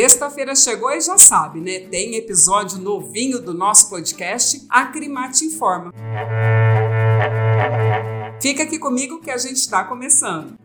Sexta-feira chegou e já sabe, né? Tem episódio novinho do nosso podcast Acrimate Informa. Fica aqui comigo que a gente está começando.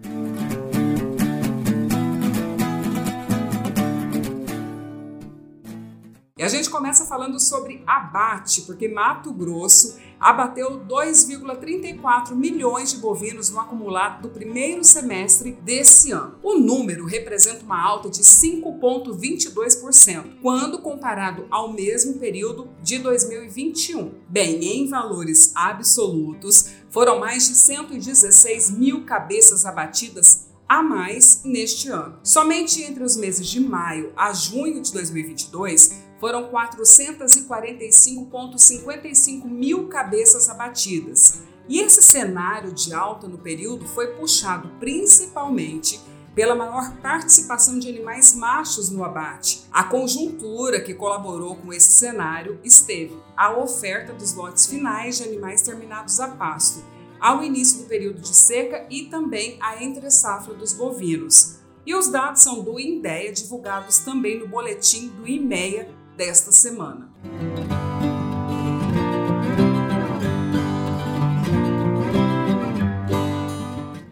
E a gente começa falando sobre abate, porque Mato Grosso abateu 2,34 milhões de bovinos no acumulado do primeiro semestre desse ano. O número representa uma alta de 5,22%, quando comparado ao mesmo período de 2021. Bem, em valores absolutos, foram mais de 116 mil cabeças abatidas a mais neste ano. Somente entre os meses de maio a junho de 2022, foram 445,55 mil cabeças abatidas. E esse cenário de alta no período foi puxado principalmente pela maior participação de animais machos no abate. A conjuntura que colaborou com esse cenário esteve a oferta dos lotes finais de animais terminados a pasto, ao início do período de seca e também a entre-safra dos bovinos. E os dados são do INDEA, divulgados também no boletim do IMEA desta semana.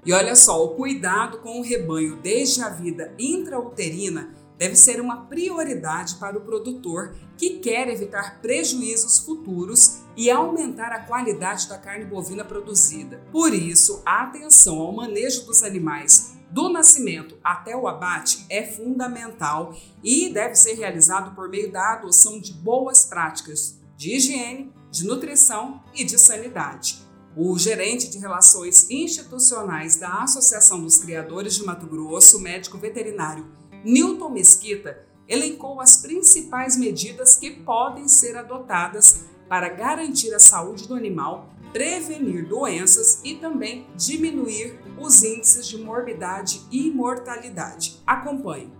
E olha só, o cuidado com o rebanho desde a vida intrauterina deve ser uma prioridade para o produtor que quer evitar prejuízos futuros e aumentar a qualidade da carne bovina produzida. Por isso, a atenção ao manejo dos animais do nascimento até o abate é fundamental e deve ser realizado por meio da adoção de boas práticas de higiene, de nutrição e de sanidade. O gerente de Relações Institucionais da Associação dos Criadores de Mato Grosso, médico veterinário Newton Mesquita, elencou as principais medidas que podem ser adotadas para garantir a saúde do animal prevenir doenças e também diminuir os índices de morbidade e mortalidade. Acompanhe.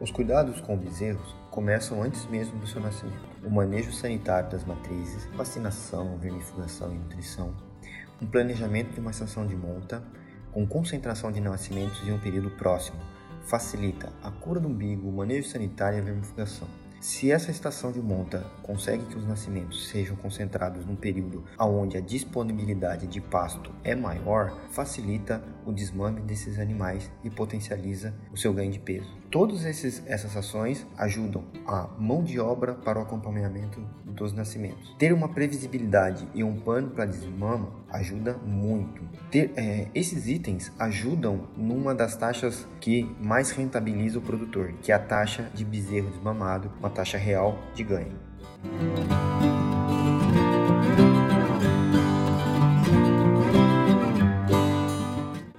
Os cuidados com bezerros começam antes mesmo do seu nascimento. O manejo sanitário das matrizes, vacinação, vermifugação e nutrição, um planejamento de uma estação de monta com concentração de nascimentos em um período próximo, facilita a cura do umbigo, o manejo sanitário e a vermifugação. Se essa estação de monta consegue que os nascimentos sejam concentrados num período onde a disponibilidade de pasto é maior, facilita o desmame desses animais e potencializa o seu ganho de peso. Todas essas ações ajudam a mão de obra para o acompanhamento dos nascimentos. Ter uma previsibilidade e um plano para desmama ajuda muito. Ter, é, esses itens ajudam numa das taxas que mais rentabiliza o produtor, que é a taxa de bezerro desmamado, uma taxa real de ganho.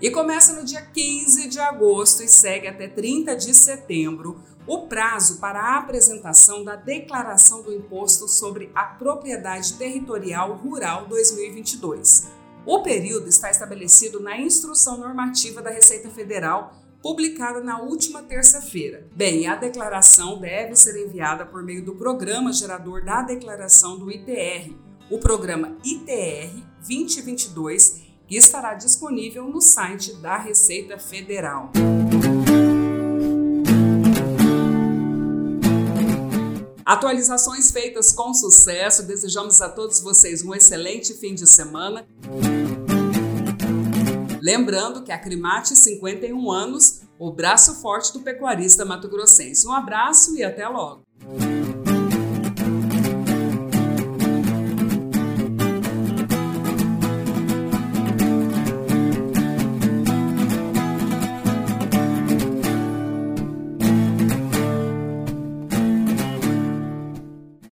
E começa no dia 15 de agosto e segue até 30 de setembro o prazo para a apresentação da declaração do Imposto sobre a Propriedade Territorial Rural 2022. O período está estabelecido na Instrução Normativa da Receita Federal, publicada na última terça-feira. Bem, a declaração deve ser enviada por meio do Programa Gerador da Declaração do ITR, o programa ITR 2022 que estará disponível no site da Receita Federal. Atualizações feitas com sucesso. Desejamos a todos vocês um excelente fim de semana. Lembrando que a Crimate 51 anos, o braço forte do pecuarista mato-grossense. Um abraço e até logo.